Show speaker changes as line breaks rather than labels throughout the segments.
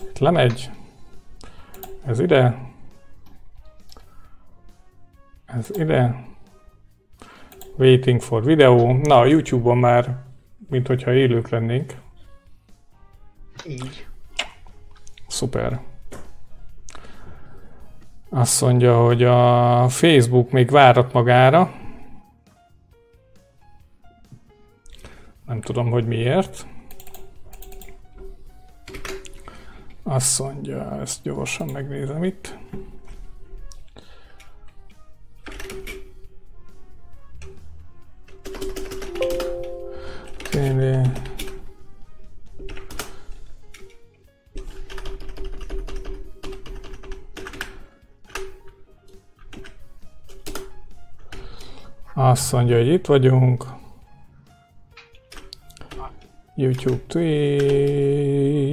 Itt lemegy. Ez ide. Ez ide. Waiting for video. Na, a YouTube-on már, mint hogyha élők lennénk.
Így.
Szuper. Azt mondja, hogy a Facebook még várat magára. Nem tudom, hogy miért. Azt mondja, ezt gyorsan megnézem itt. Tényleg. Azt mondja, hogy itt vagyunk. YouTube, Twitch.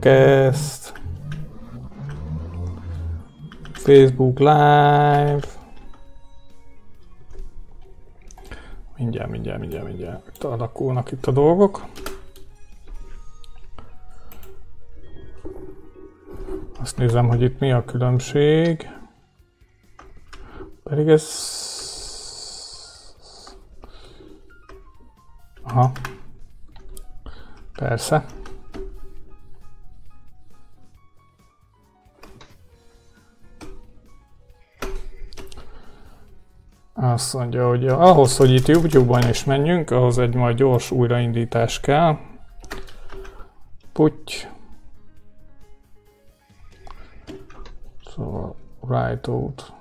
Runcast. Facebook Live. Mindjárt, mindjárt, mindjárt, mindjárt. Itt alakulnak itt a dolgok. Azt nézem, hogy itt mi a különbség. Pedig ez... Aha. Persze. Azt mondja, hogy ahhoz, hogy itt YouTube-ban is menjünk, ahhoz egy majd gyors újraindítás kell. Puty. Szóval write out.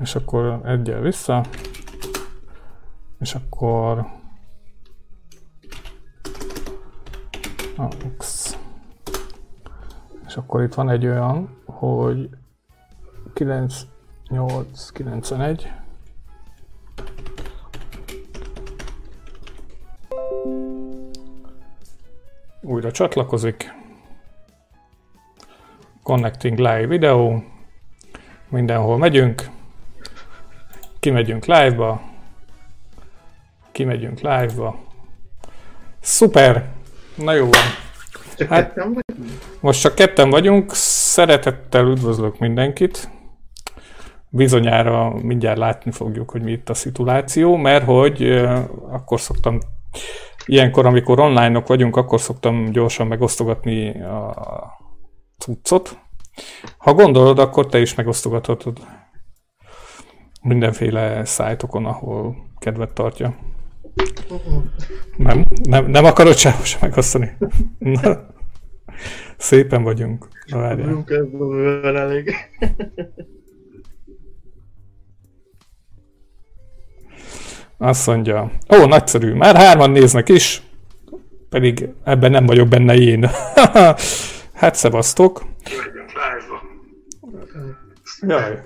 És akkor egyel vissza. És akkor a X. És akkor itt van egy olyan, hogy 9, 8, 91. Újra csatlakozik. Connecting live video. Mindenhol megyünk. Kimegyünk live-ba. Kimegyünk live-ba. Szuper! Na jó van. Hát-? Most csak ketten vagyunk, szeretettel üdvözlök mindenkit. Bizonyára mindjárt látni fogjuk, hogy mi itt a szituáció, mert hogy akkor szoktam, ilyenkor, amikor online-ok vagyunk, akkor szoktam gyorsan megosztogatni a cuccot. Ha gondolod, akkor te is megosztogathatod mindenféle szájtokon, ahol kedvet tartja. Nem, nem, nem akarod sehol sem megosztani? Na, szépen vagyunk. Na, várjál.
Vagyunk ezzel elég.
Azt mondja, ó, nagyszerű, már hárman néznek is, pedig ebben nem vagyok benne én. hát szevasztok. Jaj.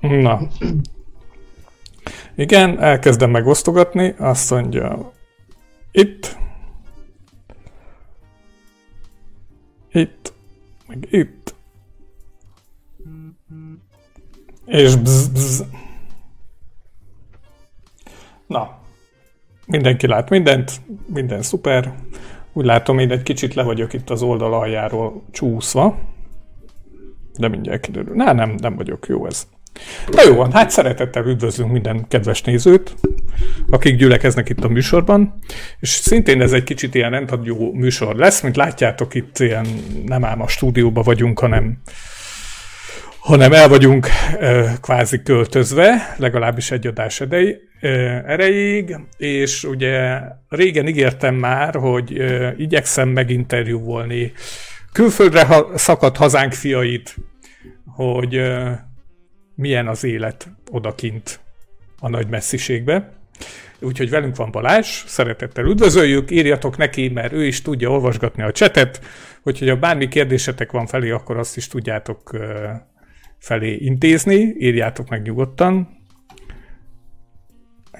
Na. Igen, elkezdem megosztogatni, azt mondja, itt, itt, meg itt, és bzz, bzz. Na, mindenki lát mindent, minden szuper. Úgy látom, én egy kicsit le vagyok itt az oldal aljáról csúszva. De mindjárt kiderül. Na, nem, nem vagyok. Jó ez. Na jó van, hát szeretettel üdvözlünk minden kedves nézőt, akik gyülekeznek itt a műsorban, és szintén ez egy kicsit ilyen rendhagyó műsor lesz, mint látjátok itt ilyen nem ám a stúdióba vagyunk, hanem hanem el vagyunk kvázi költözve, legalábbis egy adás edei, erejéig, és ugye régen ígértem már, hogy igyekszem meginterjúvolni külföldre szakadt hazánk fiait, hogy milyen az élet odakint a nagy messziségbe. Úgyhogy velünk van Balázs, szeretettel üdvözöljük, írjatok neki, mert ő is tudja olvasgatni a csetet, úgyhogy ha bármi kérdésetek van felé, akkor azt is tudjátok felé intézni, írjátok meg nyugodtan.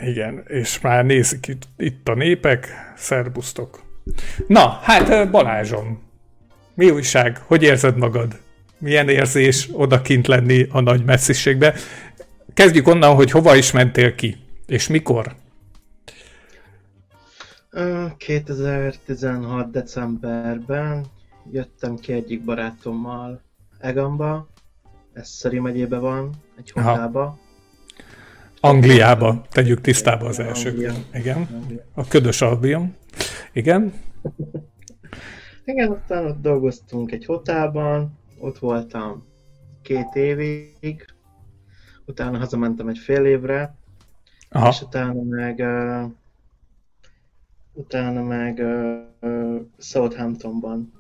Igen, és már nézik itt, itt a népek, szerbusztok. Na, hát Balázsom, mi újság? Hogy érzed magad? Milyen érzés odakint lenni a nagy messziségbe? Kezdjük onnan, hogy hova is mentél ki, és mikor?
2016. decemberben jöttem ki egyik barátommal Egamba, ez Szeri megyébe van, egy hotába.
Angliába, tegyük tisztába az első. Igen, a ködös Albion. Igen.
Igen, aztán ott dolgoztunk egy hotában, ott voltam két évig, utána hazamentem egy fél évre, Aha. és utána meg uh, utána meg uh, Southamptonban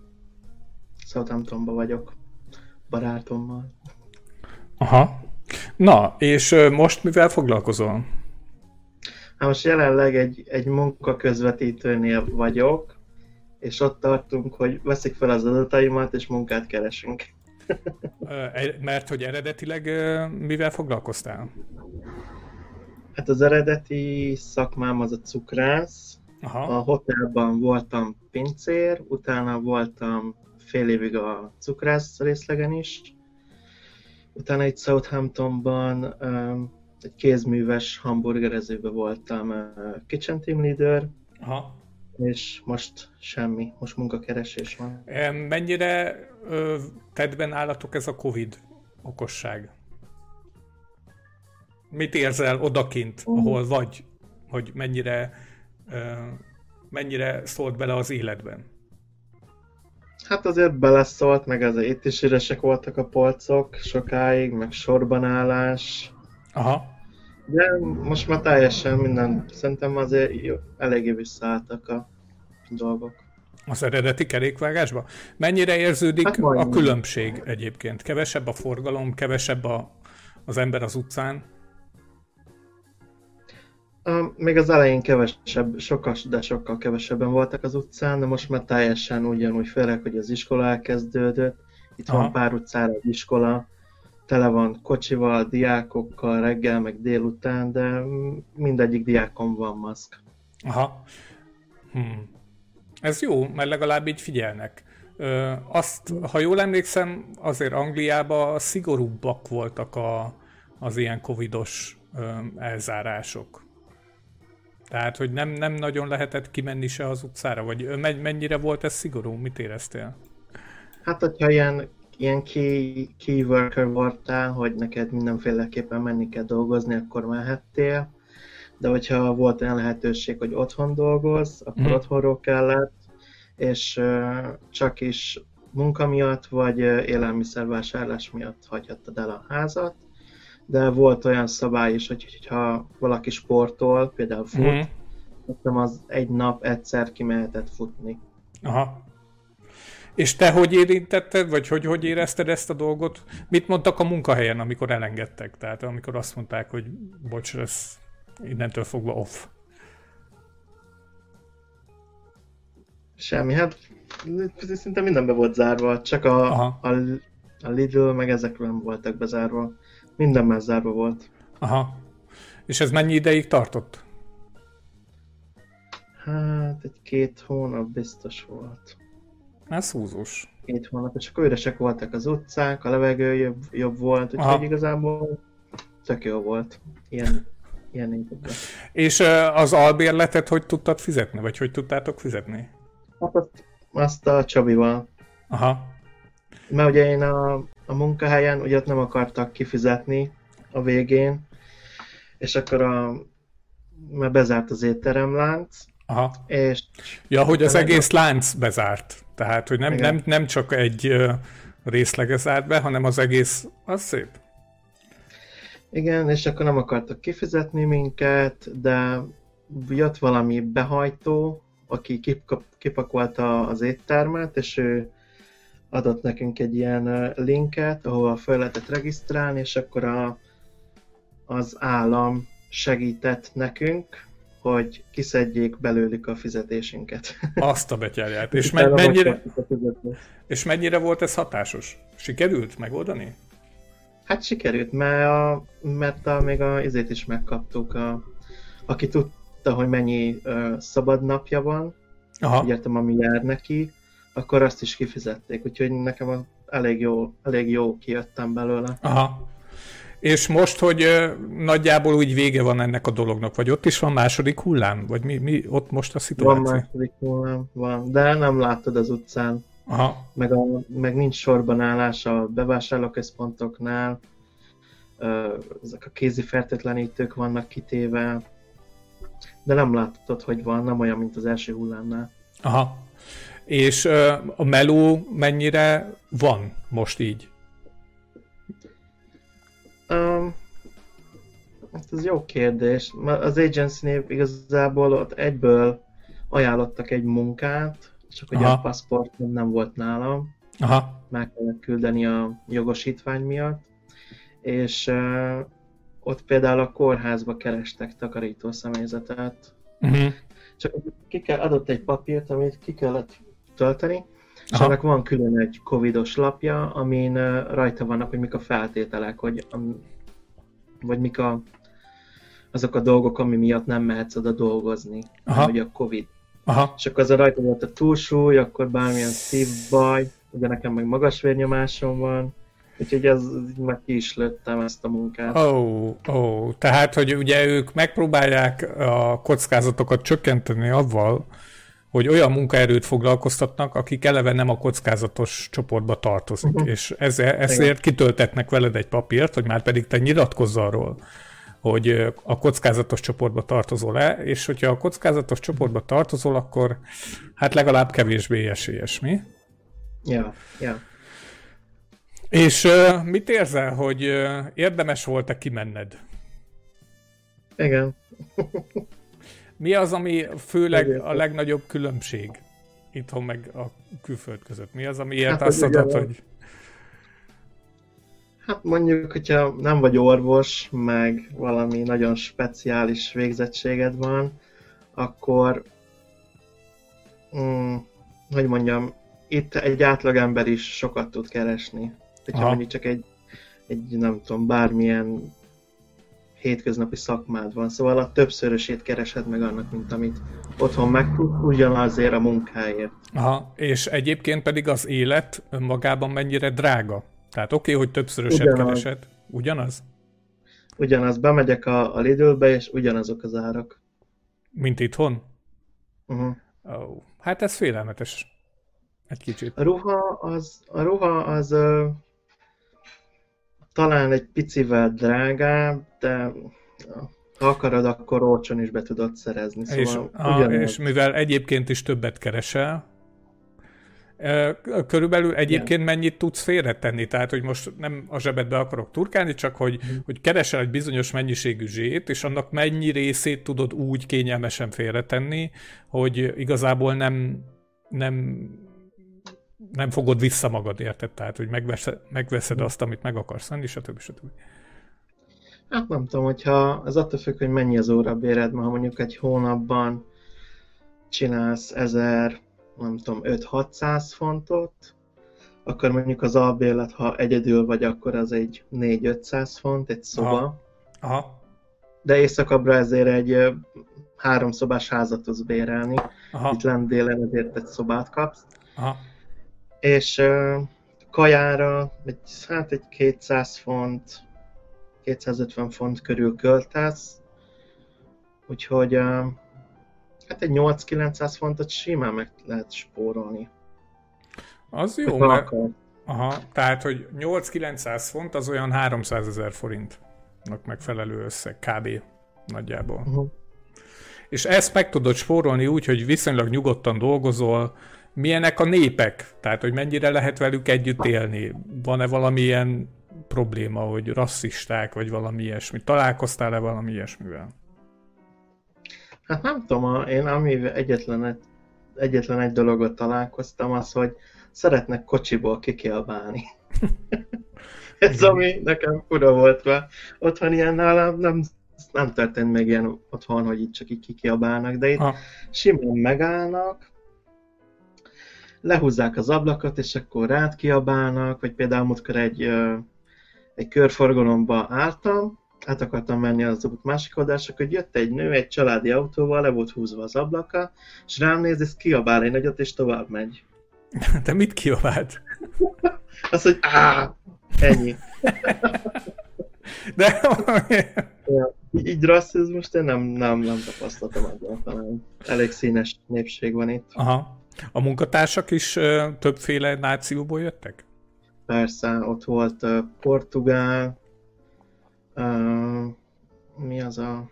Southamptonban vagyok barátommal.
Aha. Na, és most mivel foglalkozol?
Hát most jelenleg egy, egy munkaközvetítőnél vagyok, és ott tartunk, hogy veszik fel az adataimat, és munkát keresünk.
Mert hogy eredetileg mivel foglalkoztál?
Hát az eredeti szakmám az a cukrász. Aha. A hotelban voltam pincér, utána voltam fél évig a cukrász részlegen is. Utána egy Southamptonban um, egy kézműves hamburgerezőben voltam uh, kitchen team leader. Aha és most semmi, most munkakeresés van.
Mennyire ö, tedben állatok ez a Covid okosság? Mit érzel odakint, ahol vagy, hogy mennyire, ö, mennyire szólt bele az életben?
Hát azért beleszólt, meg az itt is üresek voltak a polcok sokáig, meg sorbanállás. Aha. De most már teljesen minden, szerintem azért jó, eléggé visszaálltak a dolgok.
Az eredeti kerékvágásba? Mennyire érződik hát a különbség egyébként? Kevesebb a forgalom, kevesebb a, az ember az utcán?
Még az elején kevesebb, sokkal, de sokkal kevesebben voltak az utcán, de most már teljesen ugyanúgy, főleg, hogy az iskola elkezdődött. Itt Aha. van pár utcára az iskola, tele van kocsival, diákokkal reggel, meg délután, de mindegyik diákon van maszk.
Aha. Hmm. Ez jó, mert legalább így figyelnek. Ö, azt, ha jól emlékszem, azért Angliában szigorúbbak voltak a, az ilyen covidos ö, elzárások. Tehát, hogy nem, nem nagyon lehetett kimenni se az utcára, vagy mennyire volt ez szigorú? Mit éreztél?
Hát, hogyha ilyen ilyen key, key worker voltál, hogy neked mindenféleképpen menni kell dolgozni, akkor mehettél. De hogyha volt olyan lehetőség, hogy otthon dolgoz, akkor mm. otthonról kellett, és csak is munka miatt, vagy élelmiszervásárlás miatt hagyhattad el a házat. De volt olyan szabály is, hogy ha valaki sportol, például fut, mm. akkor az egy nap egyszer kimehetett futni. Aha.
És te hogy érintetted, vagy hogy, hogy érezted ezt a dolgot? Mit mondtak a munkahelyen, amikor elengedtek? Tehát amikor azt mondták, hogy bocs, ez innentől fogva off.
Semmi, hát szinte mindenbe volt zárva, csak a, a, a Lidl meg ezekről nem voltak bezárva. Minden zárva volt.
Aha. És ez mennyi ideig tartott?
Hát egy két hónap biztos volt.
Ez húzós.
Két hónap, és akkor üresek voltak az utcák, a levegő jobb, jobb volt, úgyhogy Aha. igazából tök jó volt. Ilyen, ilyen.
És az albérletet hogy tudtad fizetni, vagy hogy tudtátok fizetni?
Hát azt, azt a Csabival. Aha. Mert ugye én a, a munkahelyen ugye ott nem akartak kifizetni a végén, és akkor a, mert bezárt az étteremlánc, Aha. És
ja, hogy az egész lánc bezárt. Tehát, hogy nem, nem, nem csak egy részlege zárt be, hanem az egész, az szép.
Igen, és akkor nem akartak kifizetni minket, de jött valami behajtó, aki kip- kipakolta az éttermet, és ő adott nekünk egy ilyen linket, ahol fel lehetett regisztrálni, és akkor a, az állam segített nekünk, hogy kiszedjék belőlük a fizetésünket.
Azt a betyárját. És, me- mennyire, és mennyire volt ez hatásos? Sikerült megoldani?
Hát sikerült, mert, a, mert a, még a izét is megkaptuk, a, aki tudta, hogy mennyi uh, szabad napja van, Aha. értem, ami jár neki, akkor azt is kifizették, úgyhogy nekem a, elég jó, elég jó kijöttem belőle.
Aha. És most, hogy nagyjából úgy vége van ennek a dolognak, vagy ott is van második hullám? Vagy mi, mi ott most a szituáció?
Van második hullám, van, de nem láttad az utcán.
Aha.
Meg, a, meg nincs sorban állás a bevásárlóközpontoknál, ezek a kézi fertőtlenítők vannak kitéve, de nem látod, hogy van, nem olyan, mint az első hullámnál.
Aha. És a meló mennyire van most így?
Um, ez jó kérdés. Az agency igazából ott egyből ajánlottak egy munkát, csak hogy Aha. a paszport nem volt nálam.
Aha.
Meg kellett küldeni a jogosítvány miatt. És uh, ott például a kórházba kerestek takarító személyzetet.
Uh-huh.
Csak ki kell, adott egy papírt, amit ki kellett tölteni, és Aha. ennek van külön egy covidos lapja, amin rajta vannak, hogy mik a feltételek, hogy vagy mik a, azok a dolgok, ami miatt nem mehetsz oda dolgozni, Aha. vagy a covid.
Aha.
És akkor az a rajta volt a túlsúly, akkor bármilyen szívbaj, ugye nekem meg magas vérnyomásom van, úgyhogy ez meg ki is lőttem ezt a munkát.
Ó, oh, oh. tehát, hogy ugye ők megpróbálják a kockázatokat csökkenteni avval, hogy olyan munkaerőt foglalkoztatnak, akik eleve nem a kockázatos csoportba tartozik, uh-huh. és ezért, ezért kitöltetnek veled egy papírt, hogy már pedig te nyilatkozz arról, hogy a kockázatos csoportba tartozol-e, és hogyha a kockázatos csoportba tartozol, akkor hát legalább kevésbé esélyes, mi?
Ja, ja.
És uh, mit érzel, hogy uh, érdemes volt-e kimenned?
Igen.
Mi az, ami főleg a legnagyobb különbség itthon meg a külföld között? Mi az, amiért hát, azt mondod, hogy...
Hát mondjuk, hogyha nem vagy orvos, meg valami nagyon speciális végzettséged van, akkor, mm, hogy mondjam, itt egy átlagember is sokat tud keresni. Hogyha mondjuk csak egy, egy, nem tudom, bármilyen hétköznapi szakmád van, szóval a többszörösét keresed meg annak, mint amit otthon megtud, ugyanazért a munkáért.
Aha, és egyébként pedig az élet önmagában mennyire drága? Tehát oké, okay, hogy többszöröset ugyanaz. keresed, ugyanaz?
Ugyanaz, bemegyek a, a Lidlbe, és ugyanazok az árak.
Mint itthon?
Uh-huh.
Oh, hát ez félelmetes. Egy kicsit.
A ruha az, a ruha az talán egy picivel drágább, de ha akarod, akkor olcsón is be tudod szerezni. Szóval
és, a, és mivel egyébként is többet keresel, Körülbelül egyébként Igen. mennyit tudsz félretenni? Tehát, hogy most nem a zsebedbe akarok turkálni, csak hogy, mm. hogy keresel egy bizonyos mennyiségű zsét, és annak mennyi részét tudod úgy kényelmesen félretenni, hogy igazából nem, nem nem fogod vissza magad, érted? Tehát, hogy megveszed, megveszed azt, amit meg akarsz venni, stb. stb.
Hát nem tudom, hogyha az attól függ, hogy mennyi az órabéred, mert ha mondjuk egy hónapban csinálsz 1000, nem tudom, 5-600 fontot, akkor mondjuk az albérlet, ha egyedül vagy, akkor az egy 4-500 font, egy szoba.
Aha. Aha.
De éjszakabbra ezért egy háromszobás házat tudsz bérelni. Aha. Itt lent délen ezért egy szobát kapsz.
Aha
és uh, kajára egy, hát egy 200 font, 250 font körül költesz, úgyhogy uh, hát egy 8-900 fontot simán meg lehet spórolni.
Az jó, mert... Aha, tehát, hogy 8-900 font az olyan 300 ezer forintnak megfelelő összeg, kb. nagyjából. Uh-huh. És ezt meg tudod spórolni úgy, hogy viszonylag nyugodtan dolgozol, milyenek a népek? Tehát, hogy mennyire lehet velük együtt élni? Van-e valamilyen probléma, hogy rasszisták, vagy valami ilyesmi? Találkoztál-e valami ilyesmivel?
Hát nem tudom, én ami egyetlen, egyetlen egy dologot találkoztam, az, hogy szeretnek kocsiból kikiabálni. Ez ami nekem fura volt, mert otthon ilyen nálam nem, nem történt meg ilyen otthon, hogy itt csak így kikiabálnak, de itt ha. simán megállnak, lehúzzák az ablakot, és akkor rád kiabálnak, vagy például múltkor egy, egy körforgalomba álltam, át akartam menni az út másik oldalra, hogy jött egy nő egy családi autóval, le volt húzva az ablaka, és rám néz, és kiabál egy nagyot, és tovább megy.
De mit kiabált?
Azt, hogy á, ennyi.
De
Ja, így rasszizmust én nem, nem, nem tapasztaltam egyáltalán. Elég színes népség van itt.
Aha. A munkatársak is ö, többféle nációból jöttek?
Persze, ott volt uh, portugál, uh, mi az a,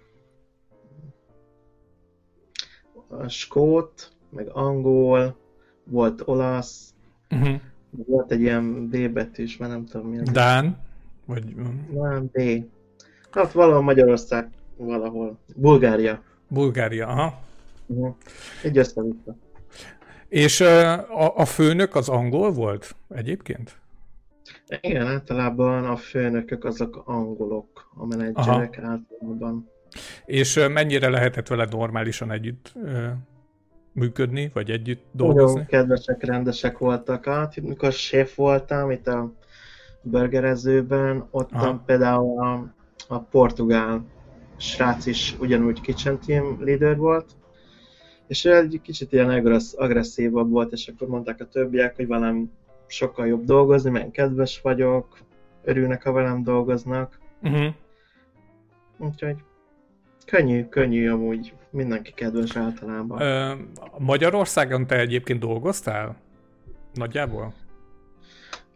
a skót, meg angol, volt olasz,
Uh-huh.
volt egy ilyen B betűs, már nem tudom mi az.
Dán? Vagy
Nem, B. Hát valahol Magyarország, valahol. Bulgária.
Bulgária, aha.
Uh-huh. Egy össze-vissza.
És a, a főnök az angol volt egyébként?
Igen, általában a főnökök azok angolok, a menedzserek általában.
És mennyire lehetett vele normálisan együtt működni, vagy együtt
Nagyon
dolgozni?
kedvesek, rendesek voltak. Hát, mikor séf voltam itt a burgerezőben, ott
Aha.
például a, a portugál srác is ugyanúgy kitchen team leader volt, és egy kicsit ilyen agressz, agresszívabb volt, és akkor mondták a többiek, hogy velem sokkal jobb dolgozni, mert kedves vagyok, örülnek, ha velem dolgoznak.
Uh-huh.
Úgyhogy könnyű, könnyű amúgy, mindenki kedves általában.
Ö, Magyarországon te egyébként dolgoztál? Nagyjából?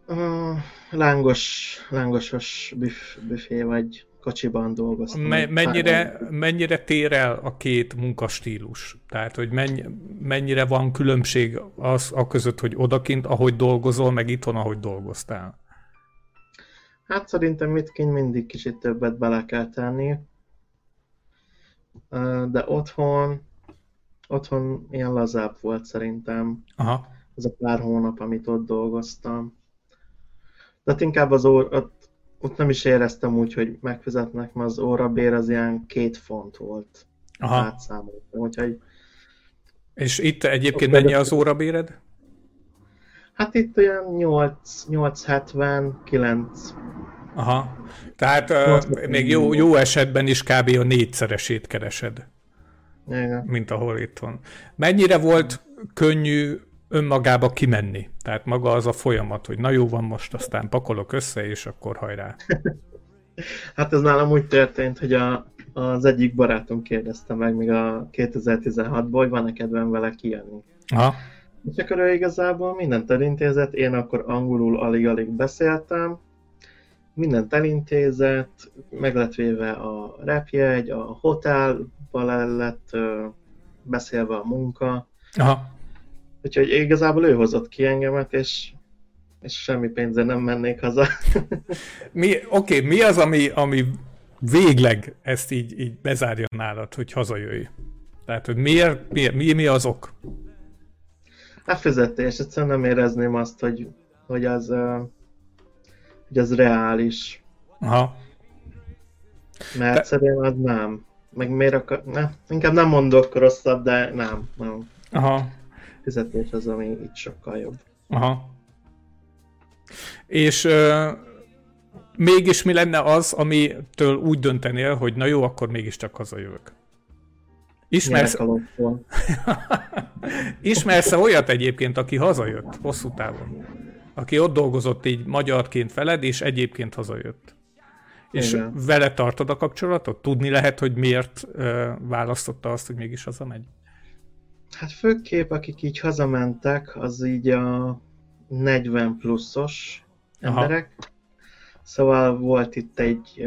Uh, lángos, lángosos büf, büfé vagy kocsiban dolgoztam.
Me- mennyire, mennyire tér el a két munkastílus? Tehát, hogy mennyi, mennyire van különbség az a között, hogy odakint, ahogy dolgozol, meg itthon, ahogy dolgoztál?
Hát szerintem itt kint mindig kicsit többet bele kell tenni. De otthon, otthon ilyen lazább volt szerintem
Aha.
ez a pár hónap, amit ott dolgoztam. De hát inkább az óra, ott, ott nem is éreztem úgy, hogy megfizetnek, mert az órabér az ilyen két font volt.
Aha.
Átszámoltam, úgyhogy
És itt egyébként mennyi az órabéred?
hát itt olyan 8, 870, 9
Aha. Tehát uh, még jó, jó esetben is kb. a négyszeresét keresed,
Igen.
mint ahol itthon. Mennyire volt könnyű önmagába kimenni? Tehát maga az a folyamat, hogy na jó van most, aztán pakolok össze, és akkor hajrá.
Hát ez nálam úgy történt, hogy a, az egyik barátom kérdezte meg még a 2016-ból, hogy van-e kedvem vele kijönni.
Aha.
És akkor ő igazából mindent elintézett, én akkor angolul alig-alig beszéltem, mindent elintézett, meg lett véve a repjegy, a hotelba el lett beszélve a munka,
Aha.
Úgyhogy igazából ő hozott ki engemet, és, és semmi pénzzel nem mennék haza.
Mi, oké, mi az, ami, ami végleg ezt így, így bezárja nálad, hogy hazajöjj? Tehát, hogy miért, mi, mi, mi az ok?
A fizetés, egyszerűen nem érezném azt, hogy, hogy az, hogy az reális.
Aha.
Mert
De-
egyszerűen az nem. Meg miért akar... Ne, inkább nem mondok rosszabb, de nem, nem.
Aha.
Fizetés az, ami itt sokkal jobb.
Aha. És ö, mégis mi lenne az, amitől úgy döntenél, hogy na jó, akkor mégiscsak hazajövök? Ismersz, ismersz olyat egyébként, aki hazajött hosszú távon? Aki ott dolgozott így magyarként veled, és egyébként hazajött. És
Igen.
vele tartod a kapcsolatot? Tudni lehet, hogy miért ö, választotta azt, hogy mégis hazamegy?
Hát főképp, akik így hazamentek, az így a 40 pluszos
Aha.
emberek. Szóval volt itt egy,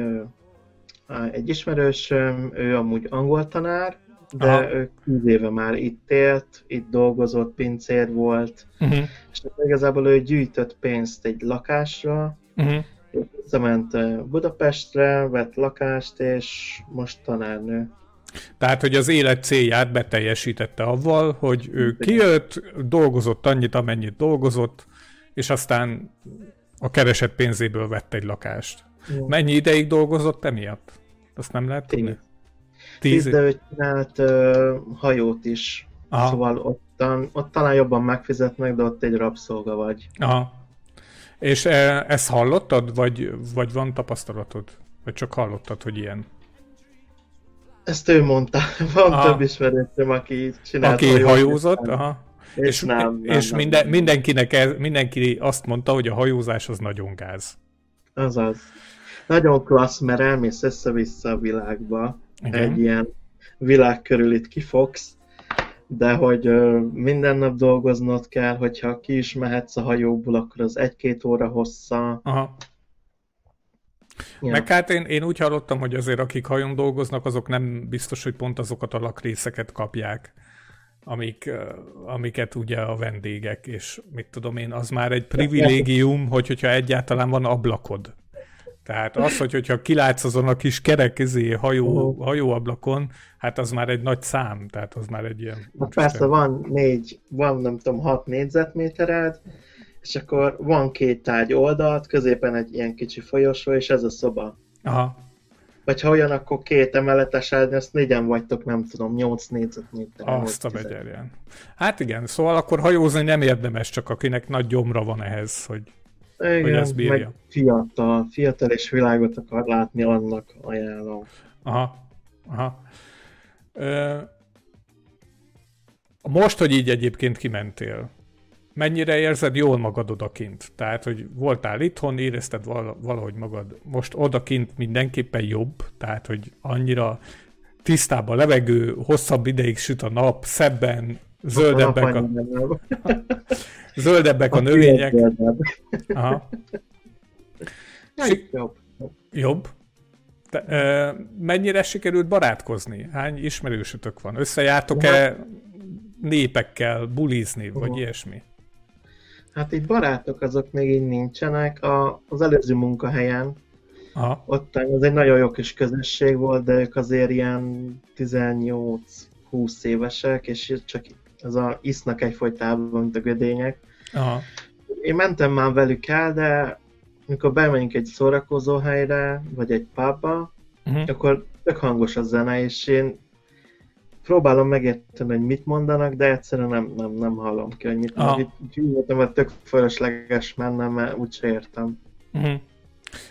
egy ismerősöm, ő amúgy angol tanár, de
Aha.
ő 10 éve már itt élt, itt dolgozott, pincér volt,
Uh-huh.
és igazából ő gyűjtött pénzt egy lakásra,
Uh-huh.
visszament Budapestre, vett lakást, és most tanárnő.
Tehát, hogy az élet célját beteljesítette avval, hogy ő kijött, dolgozott annyit, amennyit dolgozott, és aztán a keresett pénzéből vett egy lakást. Mennyi ideig dolgozott emiatt? Azt nem lehet tudni?
Tíz.
Tíz
de ő csinált ö, hajót is,
Aha.
szóval ottan, ott talán jobban megfizetnek, de ott egy rabszolga vagy.
Aha. És e, ezt hallottad, vagy, vagy van tapasztalatod? Vagy csak hallottad, hogy ilyen?
Ezt ő mondta. Van aha. több ismerősöm, aki csinált
Aki hajózott, aha.
És, és, nem, nem,
és nem, minden, nem. mindenkinek ez, mindenki azt mondta, hogy a hajózás az nagyon gáz.
Azaz. Nagyon klassz, mert elmész össze-vissza a világba. Igen. Egy ilyen világ körül itt kifogsz, de hogy minden nap dolgoznod kell, hogyha ki is mehetsz a hajóból, akkor az egy-két óra hossza.
Aha. Ja. Meg hát én, én úgy hallottam, hogy azért akik hajón dolgoznak, azok nem biztos, hogy pont azokat a lakrészeket kapják, amik, amiket ugye a vendégek, és mit tudom én, az már egy privilégium, hogy hogyha egyáltalán van ablakod. Tehát az, hogy, hogyha kilátsz azon a kis kerekezé hajó, hajóablakon, hát az már egy nagy szám, tehát az már egy ilyen...
Hát persze van négy, van nem tudom, hat négyzetmétered, és akkor van két tárgy oldalt, középen egy ilyen kicsi folyosó, és ez a szoba.
Aha.
Vagy ha olyan, akkor két emeletes ágy, ezt négyen vagytok, nem tudom, nyolc négyzetméter.
Azt a begyerjen. Hát igen, szóval akkor hajózni nem érdemes, csak akinek nagy gyomra van ehhez, hogy
igen, hogy ezt bírja. Meg fiatal, fiatal és világot akar látni, annak ajánlom.
Aha, aha. Ö, most, hogy így egyébként kimentél, mennyire érzed jól magad odakint? Tehát, hogy voltál itthon, érezted valahogy magad most odakint mindenképpen jobb, tehát, hogy annyira tisztább a levegő, hosszabb ideig süt a nap, szebben, zöldebbek a, zöldebbek a növények. Aha.
jobb.
Jobb? De, ö, mennyire sikerült barátkozni? Hány ismerősötök van? Összejártok-e népekkel bulizni, vagy uh-huh. ilyesmi?
Hát így barátok azok még így nincsenek. A, az előző munkahelyen
Aha.
ott az egy nagyon jó kis közösség volt, de ők azért ilyen 18-20 évesek, és csak ez a isznak egyfolytában, mint a gödények.
Aha.
Én mentem már velük el, de amikor bemegyünk egy szórakozó helyre, vagy egy pubba, uh-huh. akkor tök hangos a zene, és én próbálom megérteni, hogy mit mondanak, de egyszerűen nem, nem, nem hallom ki, hogy mit mondanak. Úgy hogy tök fölösleges mennem, mert úgyse értem.
Uh-huh.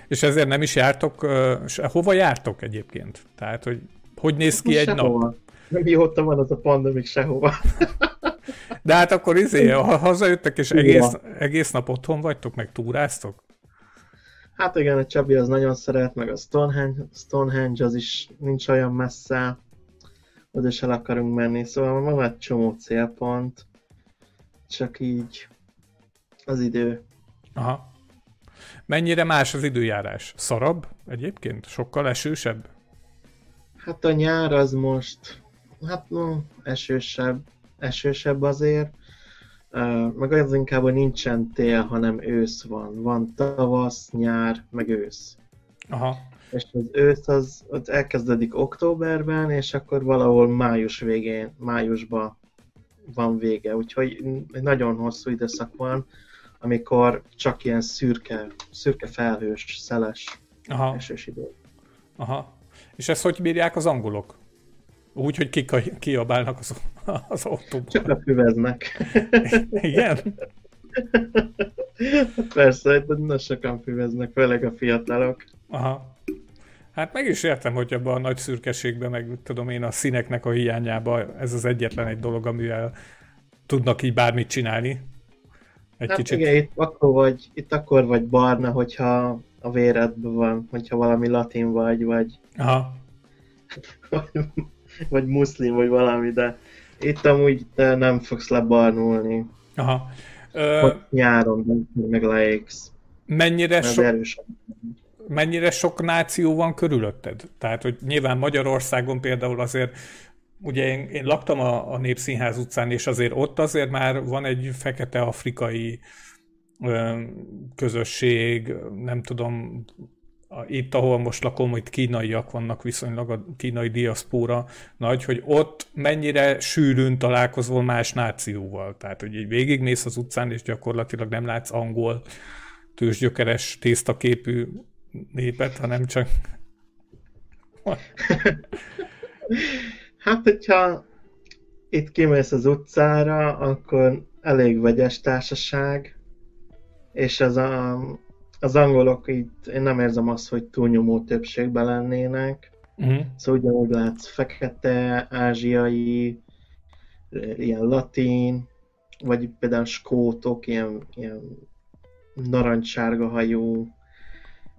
És ezért nem is jártok, uh, hova jártok egyébként? Tehát, hogy hogy néz ki egy sehova. nap?
Mióta van az a pandemik sehova.
De hát akkor izé, ha hazajöttek és egész, egész nap otthon vagytok, meg túráztok?
Hát igen, a Csabi az nagyon szeret, meg a Stonehenge, Stonehenge az is nincs olyan messze is el akarunk menni, szóval van egy csomó célpont, csak így az idő.
Aha. Mennyire más az időjárás? Szarabb egyébként? Sokkal esősebb?
Hát a nyár az most, hát no, esősebb, esősebb azért, uh, meg az inkább, hogy nincsen tél, hanem ősz van. Van tavasz, nyár, meg ősz.
Aha
és az ősz az, az elkezdődik októberben, és akkor valahol május végén, májusban van vége, úgyhogy egy nagyon hosszú időszak van, amikor csak ilyen szürke, szürke felhős, szeles Aha. esős idő.
Aha. És ezt hogy bírják az angolok? Úgy, hogy kik kiabálnak az, az autóban.
Csak füveznek.
Igen?
Persze, de nagyon sokan füveznek, főleg a fiatalok.
Aha. Hát meg is értem, hogy abban a nagy szürkeségben, meg tudom én, a színeknek a hiányában ez az egyetlen egy dolog, amivel tudnak így bármit csinálni.
Egy hát kicsit... igen, itt akkor, vagy, itt akkor vagy barna, hogyha a véredben van, hogyha valami latin vagy, vagy...
Aha.
vagy, muszlim, vagy valami, de itt amúgy te nem fogsz lebarnulni.
Aha.
Ö... nyáron, meg leégsz.
Mennyire. Erősen mennyire sok náció van körülötted? Tehát, hogy nyilván Magyarországon például azért ugye én, én laktam a, a Népszínház utcán, és azért ott azért már van egy fekete afrikai ö, közösség, nem tudom, itt, ahol most lakom, itt kínaiak vannak viszonylag a kínai diaszpóra nagy, hogy ott mennyire sűrűn találkozol más nációval. Tehát, hogy így végigmész az utcán, és gyakorlatilag nem látsz angol, tőzsgyökeres, tésztaképű népet, hanem csak...
hát, hogyha itt kimész az utcára, akkor elég vegyes társaság, és az a, az angolok itt, én nem érzem azt, hogy túlnyomó többségben lennének. Uh-huh. Szóval ugyanúgy látsz fekete, ázsiai, ilyen latin, vagy például skótok, ilyen, ilyen narancssárga hajú,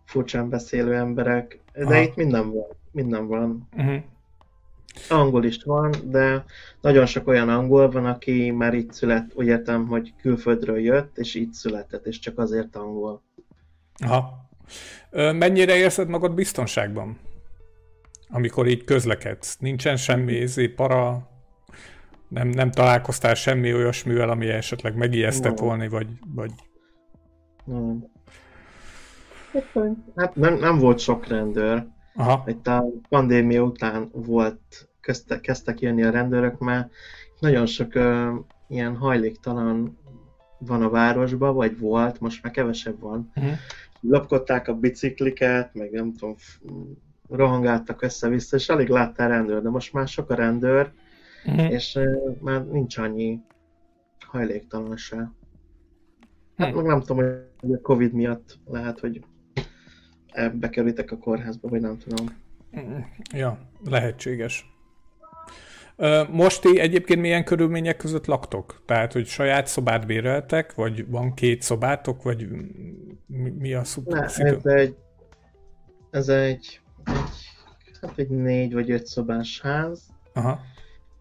furcsán beszélő emberek, de Aha. itt minden van, minden van. Uh-huh. Angol is van, de nagyon sok olyan angol van, aki már itt szület, úgy értem, hogy külföldről jött, és itt született, és csak azért angol.
Aha. Mennyire érzed magad biztonságban? Amikor így közlekedsz? Nincsen semmi ezé, para, nem, nem találkoztál semmi olyasmivel, ami esetleg megijesztett volna, vagy, vagy...
Nem. Hát nem, nem volt sok rendőr. Aha. Itt a pandémia után volt, kezdte, kezdtek jönni a rendőrök, mert nagyon sok uh, ilyen hajléktalan van a városban, vagy volt, most már kevesebb van. Uh-huh. Lopkodták a bicikliket, meg nem tudom, rohangáltak össze-vissza, és alig láttál rendőr, de most már sok a rendőr, uh-huh. és uh, már nincs annyi hajléktalan se. Hát uh-huh. meg nem tudom, hogy a Covid miatt lehet, hogy bekerültek a kórházba, vagy nem tudom.
Ja, lehetséges. Most ti egyébként milyen körülmények között laktok? Tehát, hogy saját szobát béreltek, vagy van két szobátok, vagy mi a szub...
Ne, ez egy, ez egy, egy, hát egy négy vagy öt szobás ház, Aha.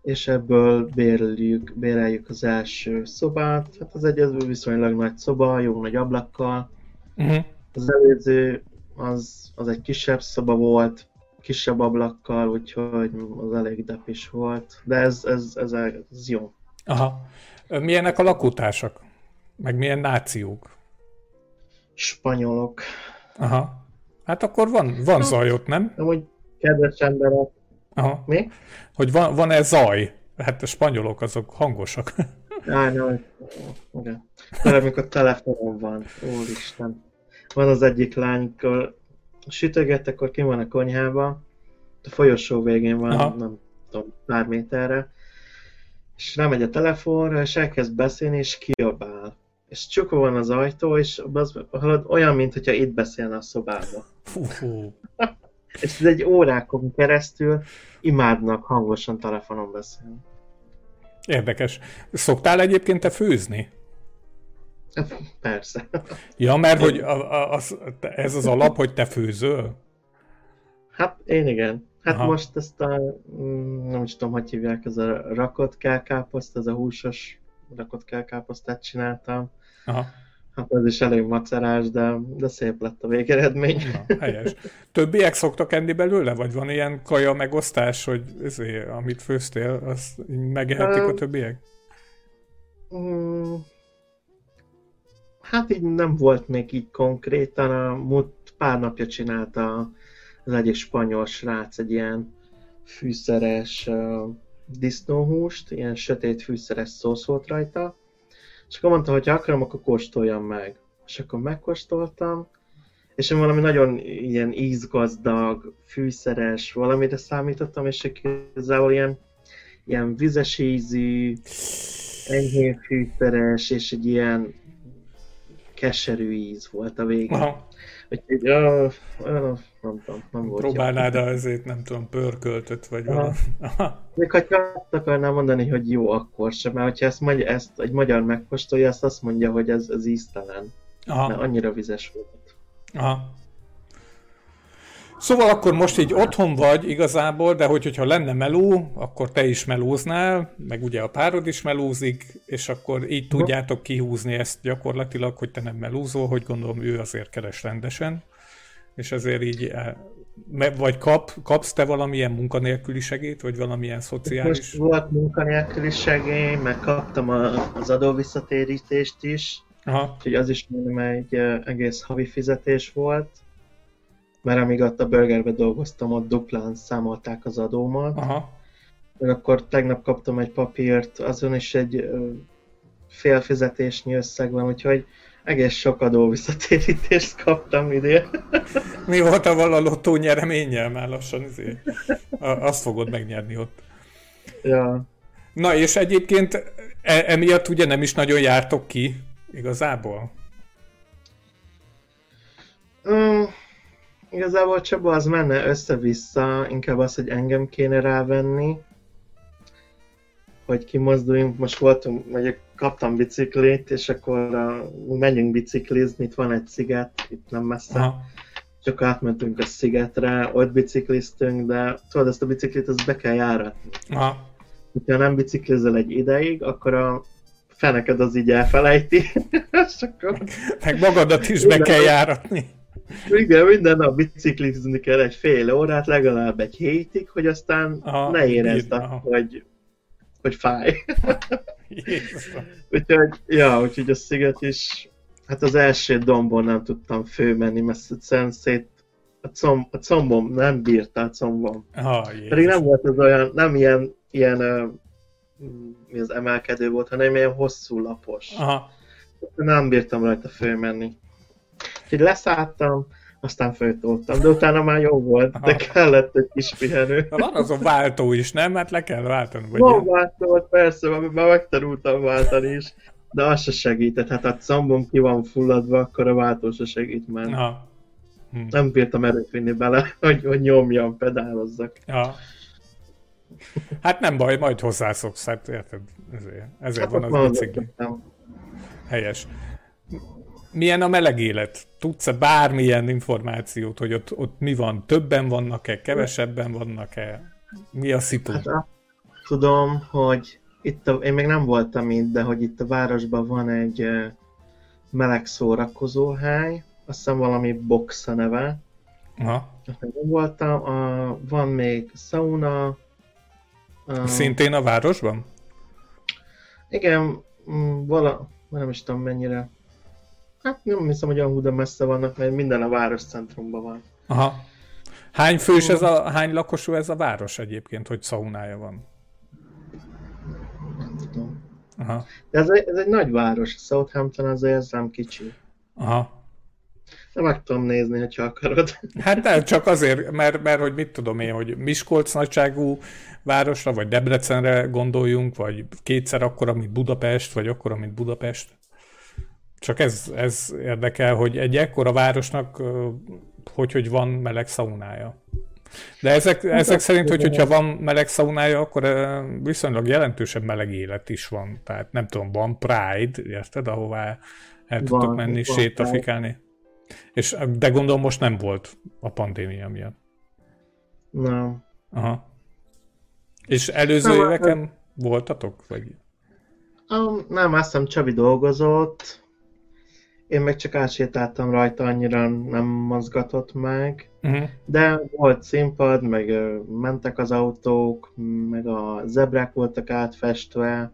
és ebből béreljük, béreljük az első szobát. Hát az egy viszonylag nagy szoba, jó nagy ablakkal. Uh-huh. Az előző az, az egy kisebb szoba volt, kisebb ablakkal, úgyhogy az elég depis volt, de ez, ez, ez, ez jó.
Aha. Milyenek a lakótársak? Meg milyen nációk?
Spanyolok.
Aha. Hát akkor van, van hát, zaj ott, nem?
Amúgy kedves emberek.
Aha. Mi? Hogy van, van-e zaj? Hát a spanyolok azok hangosak.
Á, nem. Igen. Mert amikor telefonon van, úristen van az egyik lány, amikor sütöget, akkor ki van a konyhába, a folyosó végén van, Aha. nem tudom, pár méterre, és rámegy a telefonra, és elkezd beszélni, és kiabál. És csukva van az ajtó, és az, olyan, mintha itt beszélne a szobába. és ez egy órákon keresztül imádnak hangosan telefonon beszélni.
Érdekes. Szoktál egyébként te főzni?
Persze.
Ja, mert hogy az, ez az alap, hogy te főzöl?
Hát én igen. Hát Aha. most ezt a, mm, nem is tudom, hogy hívják, ez a rakott kelkáposzt, ez a húsos rakott kelkáposztát csináltam. Aha. Hát ez is elég macerás, de, de szép lett a végeredmény.
Na, helyes. Többiek szoktak enni belőle, vagy van ilyen kaja megosztás, hogy ezért, amit főztél, azt megehetik a többiek?
Mm, Hát így nem volt még így konkrétan, a múlt pár napja csinálta az egyik spanyol srác egy ilyen fűszeres uh, disznóhúst, ilyen sötét fűszeres szósz volt rajta, és akkor mondta, hogy ha akarom, akkor kóstoljam meg. És akkor megkóstoltam, és én valami nagyon ilyen ízgazdag, fűszeres valamire számítottam, és igazából ilyen, ilyen vizes ízű, enyhén fűszeres, és egy ilyen keserű íz volt a végén. Aha. Úgyhogy, nem tudom, nem volt
Próbálnád jó. azért, nem tudom, pörköltöt, vagy valami.
Még ha azt akarnám mondani, hogy jó, akkor sem, mert hogyha ezt, magy- ezt egy magyar megkóstolja, azt azt mondja, hogy ez, ez íztelen. Aha. Mert annyira vizes volt. Aha.
Szóval akkor most így otthon vagy igazából, de hogy, hogyha lenne meló, akkor te is melóznál, meg ugye a párod is melózik, és akkor így tudjátok kihúzni ezt gyakorlatilag, hogy te nem melózol, hogy gondolom ő azért keres rendesen, és ezért így eh, vagy kap, kapsz te valamilyen munkanélküli segét, vagy valamilyen szociális? Most
volt munkanélküli segély, meg kaptam a, az adóvisszatérítést is, Aha. úgyhogy az is mondom egy eh, egész havi fizetés volt mert amíg ott a burgerbe dolgoztam, ott duplán számolták az adómat. Aha. Meg akkor tegnap kaptam egy papírt, azon is egy félfizetésnyi összeg van, úgyhogy egész sok adó visszatérítést kaptam idén.
Mi volt a lottó nyereménnyel már lassan? Izé? Azt fogod megnyerni ott.
Ja.
Na és egyébként e- emiatt ugye nem is nagyon jártok ki igazából?
Mm, igazából Csaba az menne össze-vissza, inkább az, hogy engem kéne rávenni, hogy kimozduljunk. Most voltunk, mondjuk kaptam biciklit, és akkor uh, menjünk biciklizni, itt van egy sziget, itt nem messze. Aha. Csak átmentünk a szigetre, ott bicikliztünk, de tudod, ezt a biciklit az be kell járatni. Aha. Ha nem biciklizel egy ideig, akkor a feneked az így elfelejti.
és akkor... Meg magadat is be kell járatni.
Igen, minden nap biciklizni kell egy fél órát, legalább egy hétig, hogy aztán aha, ne érezd, hogy hogy fáj. úgyhogy, ja, úgyhogy a sziget is, hát az első dombon nem tudtam főmenni, mert egyszerűen szét, a, comb, a combom nem bírta a combom. Oh, Pedig nem volt az olyan, nem ilyen, ilyen mi az emelkedő volt, hanem ilyen hosszú lapos. Aha. Nem bírtam rajta fölmenni. Úgyhogy leszálltam, aztán föltoltam, de utána már jó volt, de kellett egy kis pihenő.
Na, van azon váltó is, nem? Hát le kell váltani.
Vagy van váltó, persze, már megtanultam váltani is, de az se segített. Hát a combom ki van fulladva, akkor a váltó se segít már. Aha. Hm. Nem bírtam erőt vinni bele, hogy, hogy nyomjam, pedálozzak. Ja.
Hát nem baj, majd hozzászoksz, hát érted? Ezért, ezért hát van az bicikli. Helyes milyen a meleg élet? Tudsz-e bármilyen információt, hogy ott, ott mi van? Többen vannak-e, kevesebben vannak-e? Mi a szitu? Hát,
tudom, hogy itt a, én még nem voltam itt, de hogy itt a városban van egy meleg szórakozóhely, azt hiszem valami box a neve. Aha. Nem voltam, a, van még sauna.
A, Szintén a városban?
Igen, vala, nem is tudom mennyire Hát nem hiszem, hogy olyan messze vannak, mert minden a város centrumban van.
Aha. Hány fős ez a, hány lakosú ez a város egyébként, hogy szaunája van?
Nem tudom. Aha. De ez, egy, ez egy nagy város, Southampton azért ez nem kicsi. Aha. De meg tudom nézni, ha akarod.
Hát nem, csak azért, mert, mert hogy mit tudom én, hogy Miskolc nagyságú városra, vagy Debrecenre gondoljunk, vagy kétszer akkora, mint Budapest, vagy akkora, mint Budapest. Csak ez, ez érdekel, hogy egy ekkora városnak hogy, hogy van meleg szaunája. De ezek, ezek szerint, hogy, hogyha van meleg szaunája, akkor viszonylag jelentősebb meleg élet is van. Tehát nem tudom, van Pride, érted, ahová el tudtok van, menni, van sétafikálni. És, de gondolom most nem volt a pandémia miatt.
Nem.
Aha. És előző nem, éveken nem. voltatok? Vagy?
Um, nem, azt hiszem Csabi dolgozott, én meg csak átsétáltam rajta, annyira nem mozgatott meg, uh-huh. de volt színpad, meg mentek az autók, meg a zebrák voltak átfestve,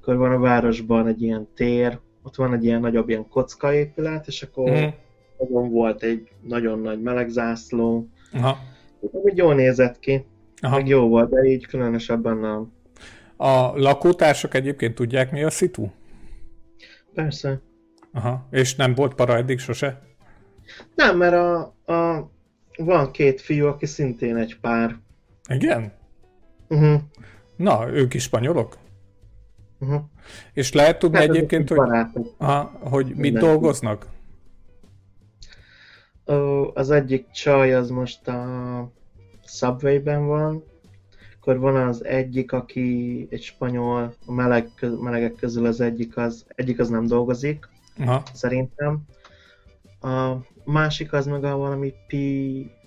akkor van a városban egy ilyen tér, ott van egy ilyen nagyobb ilyen kockaépület, és akkor uh-huh. volt egy nagyon nagy melegzászló, Aha. Úgy jól nézett ki, Aha. meg jó volt, de így különösebben nem.
A lakótársak egyébként tudják, mi a szitu?
Persze.
Aha, és nem volt para eddig sose?
Nem, mert a, a, van két fiú, aki szintén egy pár.
Igen? Uh-huh. Na, ők is spanyolok? Uh-huh. És lehet tudni hát egyébként, hogy, aha, hogy mit Minden. dolgoznak?
Az egyik csaj az most a Subway-ben van, akkor van az egyik, aki egy spanyol, a meleg, melegek közül az egyik az, egyik az nem dolgozik, Aha. szerintem. A másik az meg a valami P,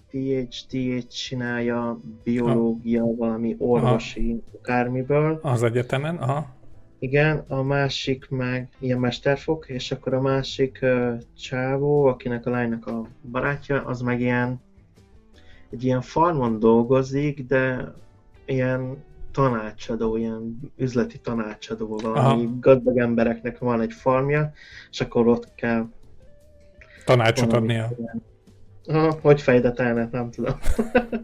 PhD-t csinálja, biológia, aha. valami orvosi, aha. akármiből.
Az egyetemen, aha.
Igen, a másik meg ilyen mesterfok, és akkor a másik uh, csávó, akinek a lánynak a barátja, az meg ilyen egy ilyen farmon dolgozik, de ilyen tanácsadó, ilyen üzleti tanácsadó, valami Aha. gazdag embereknek van egy farmja, és akkor ott kell
tanácsot adnia.
Aha, hogy fejdetelnek, nem tudom.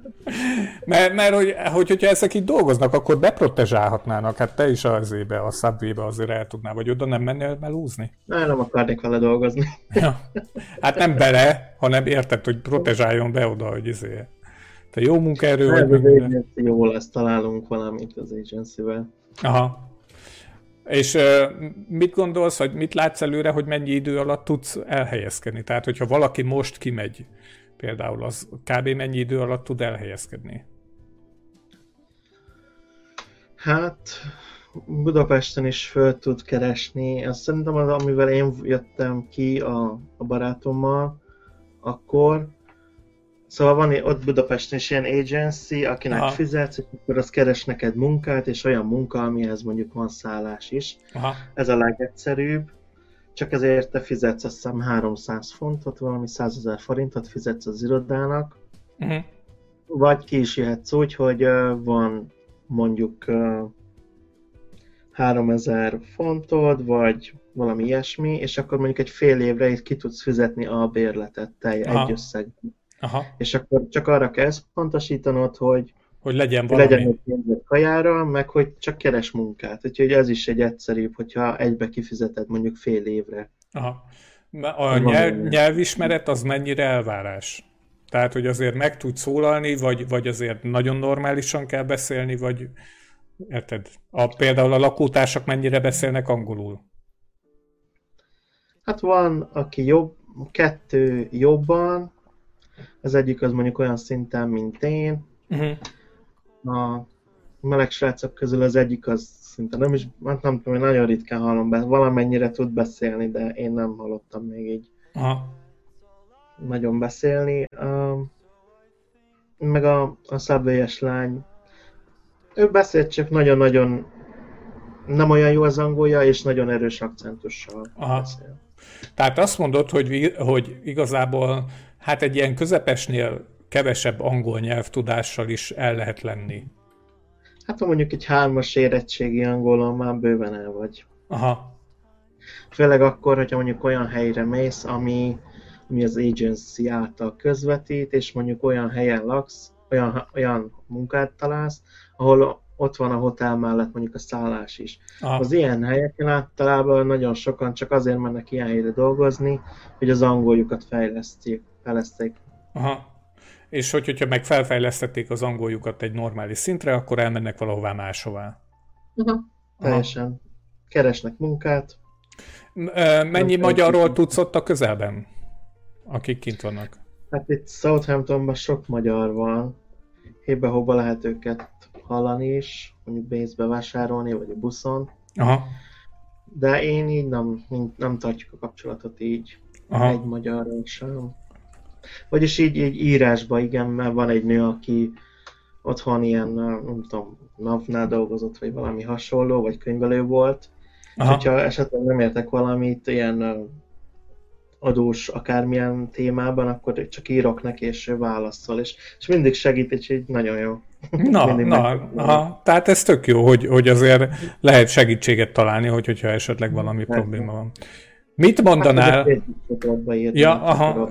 mert, mert hogy, hogy, hogyha ezek így dolgoznak, akkor beprotezsálhatnának. Hát te is az ébe, a subway azért el tudnál, vagy oda nem mennél melúzni?
Nem, nem akarnék vele dolgozni.
ja. Hát nem bele, hanem érted, hogy protezsáljon be oda, hogy izé. Te jó munkaerő
vagy? Az agency jó lesz, találunk valamit az agency-vel.
Aha. És mit gondolsz, vagy mit látsz előre, hogy mennyi idő alatt tudsz elhelyezkedni? Tehát, hogyha valaki most kimegy, például az kb. mennyi idő alatt tud elhelyezkedni?
Hát, Budapesten is föl tud keresni. Azt szerintem az, amivel én jöttem ki a, a barátommal, akkor, Szóval van ott Budapesten is ilyen agency, akinek Aha. fizetsz, és akkor az keres neked munkát, és olyan munka, amihez mondjuk van szállás is. Aha. Ez a legegyszerűbb. Csak ezért te fizetsz azt hiszem 300 fontot, valami 100 ezer forintot fizetsz az irodának. Uh-huh. Vagy ki is jöhetsz úgy, hogy van mondjuk uh, 3000 fontod, vagy valami ilyesmi, és akkor mondjuk egy fél évre ki tudsz fizetni a bérletet teljes egy összegben. Aha. És akkor csak arra kell pontosítanod, hogy
hogy legyen valami. Legyen
egy pénzed kajára, meg hogy csak keres munkát. Úgyhogy ez is egy egyszerűbb, hogyha egybe kifizeted mondjuk fél évre.
Aha. A nyelv, nyelvismeret az mennyire elvárás? Tehát, hogy azért meg tudsz szólalni, vagy, vagy azért nagyon normálisan kell beszélni, vagy érted? A, például a lakótársak mennyire beszélnek angolul?
Hát van, aki jobb, kettő jobban, az egyik az mondjuk olyan szinten, mint én. Uh-huh. A meleg srácok közül az egyik az szinte nem is, hát nem tudom, nagyon ritkán hallom be, valamennyire tud beszélni, de én nem hallottam még így Aha. nagyon beszélni. Uh, meg a, a subway lány, ő beszélt csak nagyon-nagyon nem olyan jó az angolja, és nagyon erős akcentussal Aha. beszél.
Tehát azt mondod, hogy, hogy igazából hát egy ilyen közepesnél kevesebb angol nyelvtudással is el lehet lenni.
Hát ha mondjuk egy hármas érettségi angolon már bőven el vagy. Aha. Főleg akkor, hogyha mondjuk olyan helyre mész, ami, ami az agency által közvetít, és mondjuk olyan helyen laksz, olyan, olyan munkát találsz, ahol ott van a hotel mellett mondjuk a szállás is. Aha. Az ilyen helyeken általában nagyon sokan csak azért mennek ilyen helyre dolgozni, hogy az angoljukat fejlesztik fejleszték.
Aha. És hogy, hogyha meg felfejlesztették az angoljukat egy normális szintre, akkor elmennek valahová máshová.
Aha. Teljesen. Aha. Keresnek munkát.
Mennyi magyarról tudsz ott a közelben, akik kint vannak?
Hát itt Southamptonban sok magyar van. Hébe-hóba lehet őket hallani is, mondjuk pénzbe vásárolni, vagy a buszon. Aha. De én így nem, nem tartjuk a kapcsolatot így. Aha. Egy magyarról sem. Vagyis így, így írásba, igen, mert van egy nő, aki otthon ilyen, nem tudom, napnál dolgozott, vagy valami hasonló, vagy könyvelő volt. Aha. És hogyha esetleg nem értek valamit, ilyen adós akármilyen témában, akkor csak írok neki, és ő válaszol, és, és mindig segít, és így nagyon jó.
Na, na aha. tehát ez tök jó, hogy, hogy azért lehet segítséget találni, hogy, hogyha esetleg valami Persze. probléma van. Mit mondanál? Hát, ja, aha.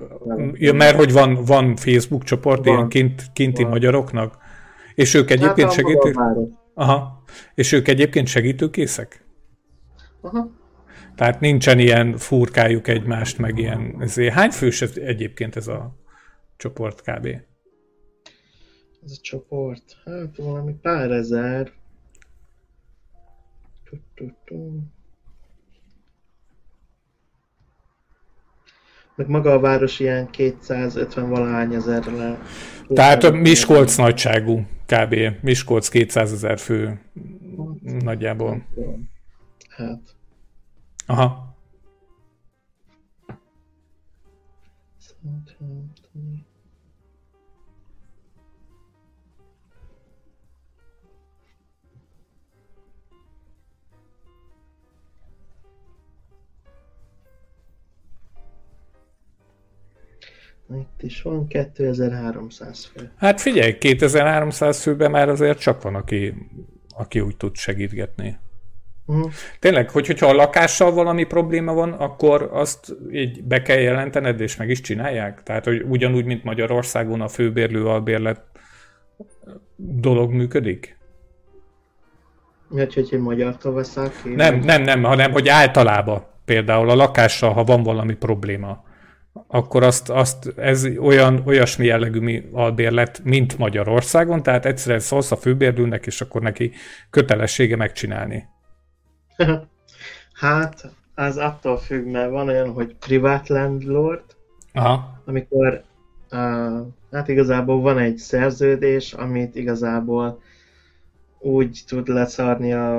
Ja, mert hogy van, van Facebook csoport van. ilyen kint, kinti van. magyaroknak? És ők egyébként hát, segítők? Aha. És ők egyébként segítőkészek? Aha. Tehát nincsen ilyen furkájuk egymást, meg ilyen... Ezért. Hány fős ez egyébként ez a csoport kb?
Ez a csoport? Hát valami pár ezer. Meg maga a város ilyen 250 valahány ezerre.
Tehát Miskolc nagyságú, kb. Miskolc 200 ezer fő hát, nagyjából. Hát. Aha.
Itt is van 2300 fő.
Hát figyelj, 2300 főben már azért csak van, aki, aki úgy tud segítgetni. Uh-huh. Tényleg, hogy, hogyha a lakással valami probléma van, akkor azt így be kell jelentened, és meg is csinálják? Tehát, hogy ugyanúgy, mint Magyarországon a főbérlő albérlet dolog működik?
Mert hogy egy magyartól veszel
ki? Nem, nem, nem, hanem hogy általában például a lakással, ha van valami probléma, akkor azt, azt ez olyan, olyasmi jellegű albérlet, mint Magyarországon, tehát egyszerűen szólsz a főbérlőnek, és akkor neki kötelessége megcsinálni.
hát, az attól függ, mert van olyan, hogy privát landlord,
Aha.
amikor uh, hát igazából van egy szerződés, amit igazából úgy tud leszarni a,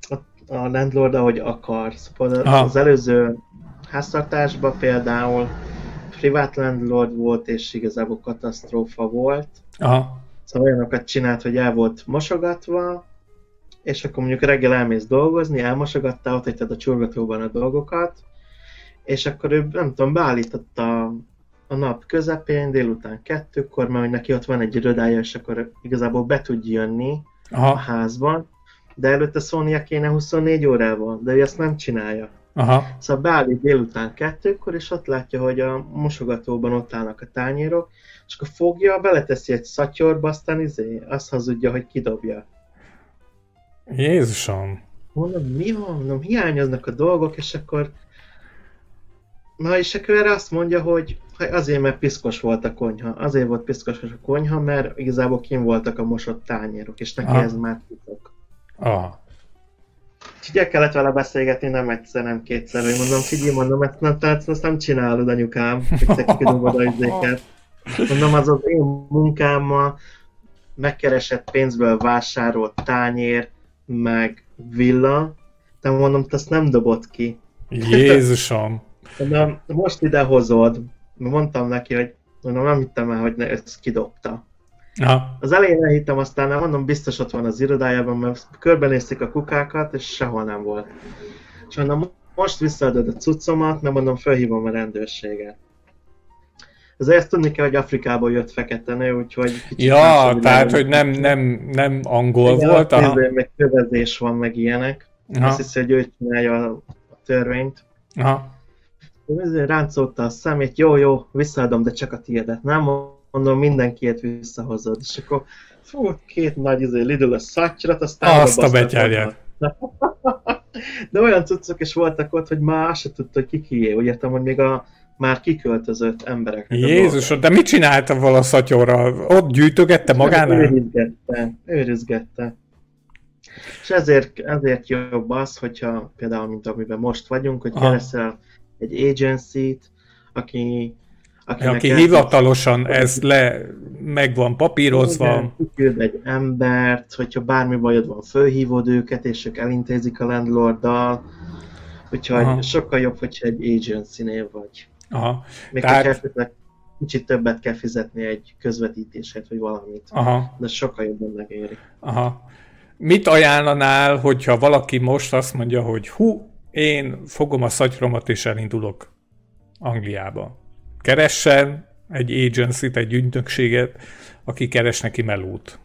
a, a landlord, ahogy akar. Szóval
Aha.
az előző háztartásban például privát landlord volt, és igazából katasztrófa volt.
Aha.
Szóval olyanokat csinált, hogy el volt mosogatva, és akkor mondjuk reggel elmész dolgozni, elmosogattál, ott hagytad a csurgatóban a dolgokat, és akkor ő, nem tudom, beállította a nap közepén, délután kettőkor, mert hogy neki ott van egy irodája, és akkor igazából be tud jönni a
Aha.
házban, de előtte szólnia kéne 24 órával, de ő ezt nem csinálja.
Aha.
Szóval beállít délután kettőkor, és ott látja, hogy a mosogatóban ott állnak a tányérok, és akkor fogja, beleteszi egy szatyorba, aztán izé, azt hazudja, hogy kidobja.
Jézusom.
Mondom, mi van? Mondom, hiányoznak a dolgok, és akkor... Na, és akkor erre azt mondja, hogy hogy azért, mert piszkos volt a konyha. Azért volt piszkos a konyha, mert igazából kim voltak a mosott tányérok, és neki
Aha.
ez már titok.
Aha.
Úgyhogy el kellett vele beszélgetni, nem egyszer, nem kétszer, hogy mondom, figyelj, mondom, ezt nem, tehát ezt nem csinálod, anyukám, hogy te kidobod a izéket. Mondom, az az én munkámmal megkeresett pénzből vásárolt tányér, meg villa, de mondom, te ezt nem dobod ki.
Jézusom.
Mondom, most ide hozod. Mondtam neki, hogy mondom, nem hittem el, hogy ne, ezt kidobta.
Aha.
Az elején elhittem, aztán nem mondom, biztos ott van az irodájában, mert körbenézték a kukákat, és sehol nem volt. És mondom, most visszaadod a cuccomat, mert mondom, felhívom a rendőrséget. Ezért ezt tudni kell, hogy Afrikából jött fekete nő, úgyhogy...
Ja, tehát, hogy nem, nem, nem angol
Igen,
volt.
azt
Aha.
meg kövezés van, meg ilyenek. Azt
Aha.
hiszi, hogy ő csinálja a törvényt.
Aha.
Ráncolta a szemét, jó, jó, visszaadom, de csak a tiédet. Nem mondom, mindenkiét visszahozod. És akkor fú, két nagy izé, Lidl a szatyrat, aztán
Azt a betyárját.
De olyan cuccok is voltak ott, hogy már se tudta, hogy ki kié. Úgy értem, hogy még a már kiköltözött embereknek a
Jézus, de mit csinálta vala a szatyorral? Ott gyűjtögette magánál?
Őrizgette, őrizgette. És ezért, ezért jobb az, hogyha például, mint amiben most vagyunk, hogy keresel egy agency-t, aki, akinek
Aki
el-
hivatalosan ez le meg van papírozva.
Kiküld egy embert, hogyha bármi bajod van, fölhívod őket, és ők elintézik a landlorddal. Úgyhogy
Aha.
sokkal jobb, hogyha egy agency-nél vagy.
Aha.
Még
Tehát-
esetleg kicsit többet kell fizetni egy közvetítésért, vagy valamit.
Aha.
De sokkal jobban megéri.
Aha. Mit ajánlanál, hogyha valaki most azt mondja, hogy hú, én fogom a szatyromat és elindulok Angliába. Keressen egy agency-t, egy ügynökséget, aki keres neki melót.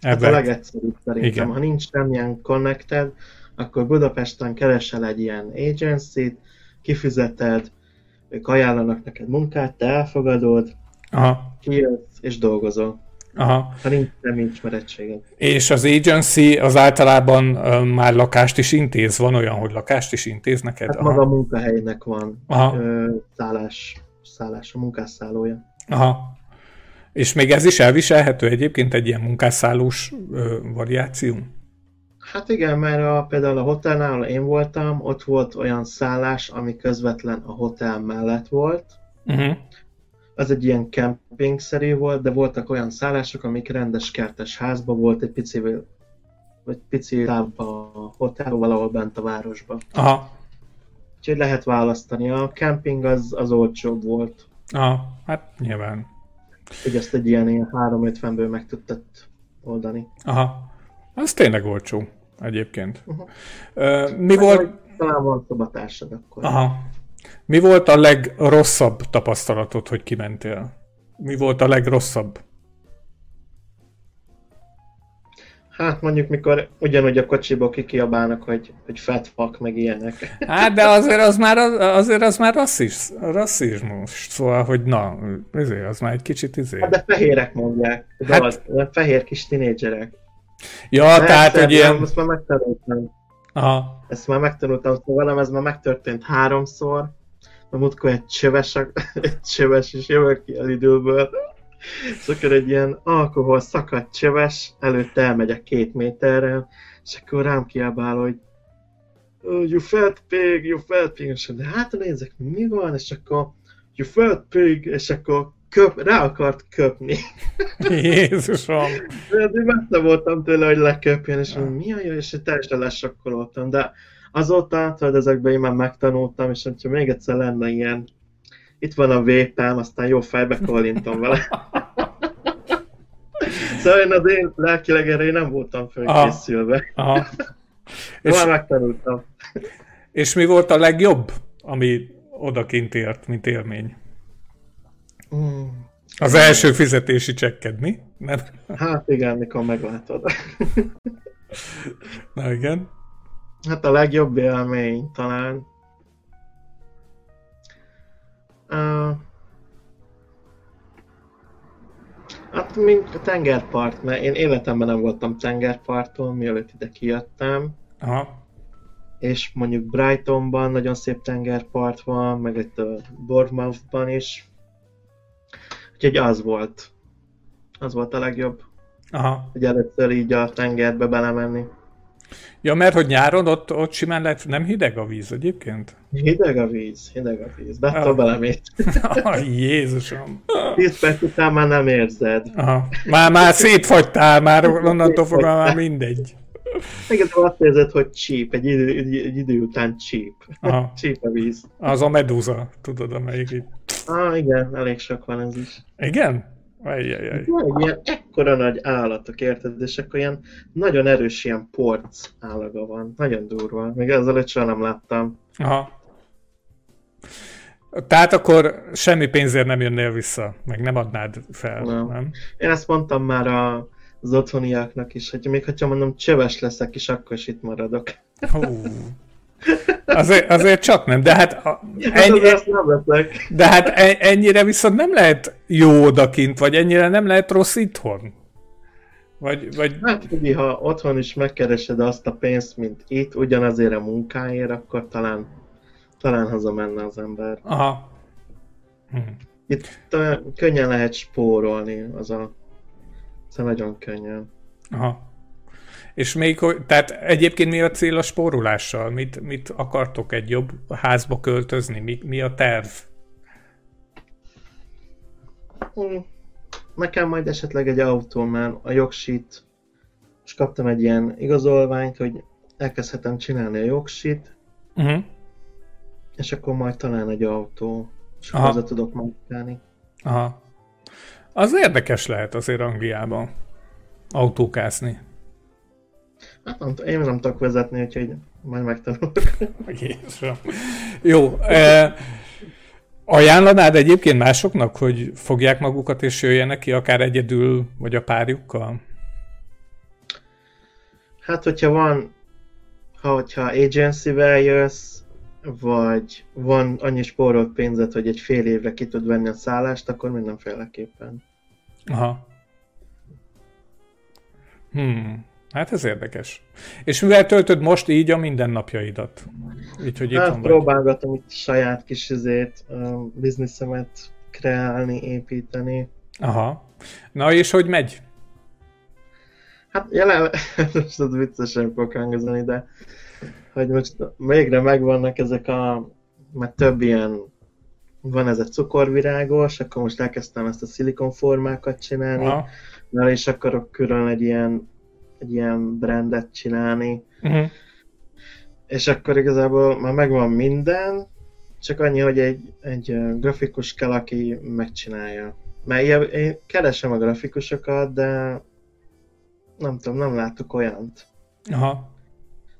Hát a
Ebben.
legegyszerűbb szerintem.
Igen.
Ha nincs semmilyen connected, akkor Budapesten keresel egy ilyen agency-t, kifizeted, ők ajánlanak neked munkát, te elfogadod,
Aha.
kijössz és dolgozol.
Aha.
Ha nincs, nem ismerettséged.
És az agency az általában ö, már lakást is intéz. Van olyan, hogy lakást is intéz neked?
Hát maga a munkahelynek van
Aha.
ö, szállás, szállás, a munkásszállója.
Aha. És még ez is elviselhető egyébként egy ilyen munkásszállós ö, variáció?
Hát igen, mert a, például a hotelnál, ahol én voltam, ott volt olyan szállás, ami közvetlen a hotel mellett volt.
Uh-huh.
Az egy ilyen campingszerű volt, de voltak olyan szállások, amik rendes kertes házba volt, egy pici, vagy pici távba a hotel, valahol bent a városban.
Aha.
Úgyhogy lehet választani. A camping az, az olcsóbb volt.
Aha. Hát nyilván.
Hogy azt egy ilyen, ilyen 350-ből meg tudtad oldani.
Aha. Az tényleg olcsó egyébként.
Uh-huh.
Ö, mi
Vagy
volt...
Talán van szobatársad akkor.
Aha. Mi volt a legrosszabb tapasztalatod, hogy kimentél? Mi volt a legrosszabb?
Hát mondjuk, mikor ugyanúgy a kocsiból kikiabálnak, hogy, hogy fat fuck, meg ilyenek.
Hát, de azért az már, azért az már rasszis, rasszizmus. Szóval, hogy na, izé, az már egy kicsit izé.
Hát de fehérek mondják.
Hát-
Hát... De fehér kis tinédzserek.
Ja,
De
tehát, hogy ilyen...
nem, Ezt már megtanultam.
Aha.
Ezt már megtanultam, szóval velem ez már megtörtént háromszor. A múltkor egy csöves, egy csöves, és jövök ki a Lidlből. Szóval egy ilyen alkohol szakadt csöves, előtte elmegyek két méterrel, és akkor rám kiabál, hogy oh, you fat pig, you fat pig, és de hát nézek, mi van, és akkor you fat pig, és akkor köp, rá akart köpni.
Jézusom!
De messze voltam tőle, hogy leköpjen, és ja. mi a jó, és teljesen lesokkolottam, de azóta, tudod, ezekben én már megtanultam, és hogyha még egyszer lenne ilyen, itt van a vépem, aztán jó fejbe kolintom vele. szóval én az én lelkileg erre én nem voltam fölkészülve. Aha. Aha. és, már megtanultam.
És mi volt a legjobb, ami odakint ért, mint élmény? Mm. Az első fizetési csekked, mi?
Nem? Hát igen, mikor meglátod.
Na igen.
Hát a legjobb élmény talán. Uh, hát mint a tengerpart, mert én életemben nem voltam tengerparton, mielőtt ide kijöttem. Aha. És mondjuk Brightonban nagyon szép tengerpart van, meg itt a Bournemouthban is. Úgyhogy az volt. Az volt a legjobb. Aha. Hogy először így a tengerbe belemenni.
Ja, mert hogy nyáron ott, ott simán lehet, nem hideg a víz egyébként?
Hideg a víz, hideg a víz. Bettől ah. belemét.
ah, Jézusom.
Tíz perc után már nem érzed.
Aha. Már, már szétfagytál, már onnantól fogva már mindegy.
Igen, azt érzed, hogy csíp, egy idő, egy idő után csíp. Aha. csíp a víz.
Az a medúza, tudod, amelyik itt.
Ah, igen, elég sok van ez is.
Igen? Ajjajjaj.
Van egy ilyen ekkora nagy állatok, érted? És akkor ilyen nagyon erős ilyen porc állaga van. Nagyon durva. Még ezzel soha nem láttam. Aha.
Tehát akkor semmi pénzért nem jönnél vissza, meg nem adnád fel, nem? nem?
Én ezt mondtam már a, az otthoniaknak is, hogy még ha mondom csöves leszek is, akkor is itt maradok.
Hú. Azért, azért csak nem, de hát, a, ennyi, de hát e- ennyire viszont nem lehet jó odakint, vagy ennyire nem lehet rossz itthon. Vagy, vagy...
Hát, hogy ha otthon is megkeresed azt a pénzt, mint itt, ugyanazért a munkáért, akkor talán, talán hazamenne az ember. Aha. Hm. Itt uh, könnyen lehet spórolni, az a... Ez nagyon könnyen. Aha.
És még, tehát egyébként mi a cél a spórolással? Mit, mit akartok egy jobb házba költözni? Mi, mi a terv?
Hmm. Nekem majd esetleg egy autó, mert a jogsit, és kaptam egy ilyen igazolványt, hogy elkezdhetem csinálni a jogsit, uh-huh. és akkor majd talán egy autó, és hozzá tudok majd
Aha. Az érdekes lehet azért Angliában autókászni.
Hát nem, én nem tudok vezetni, úgyhogy majd megtanulok.
Jézusom. Jó. Eh, ajánlanád egyébként másoknak, hogy fogják magukat és jöjjenek ki akár egyedül, vagy a párjukkal?
Hát, hogyha van, ha, hogyha agency-vel jössz, vagy van annyi spórolt pénzet, hogy egy fél évre ki tud venni a szállást, akkor mindenféleképpen. Aha.
Hmm. Hát ez érdekes. És mivel töltöd most így a mindennapjaidat?
Így, hogy hát próbálgatom itt saját kis izét, bizniszemet kreálni, építeni.
Aha. Na és hogy megy?
Hát jelen, most viccesen fog hangozani, de hogy most végre megvannak ezek a, mert több ilyen, van ez a cukorvirágos, akkor most elkezdtem ezt a szilikonformákat csinálni, Aha. mert is akarok külön egy ilyen egy ilyen brandet csinálni. Uh-huh. És akkor igazából már megvan minden, csak annyi, hogy egy, egy grafikus kell, aki megcsinálja. Mert ilyen, én keresem a grafikusokat, de nem tudom, nem láttuk olyant. Aha.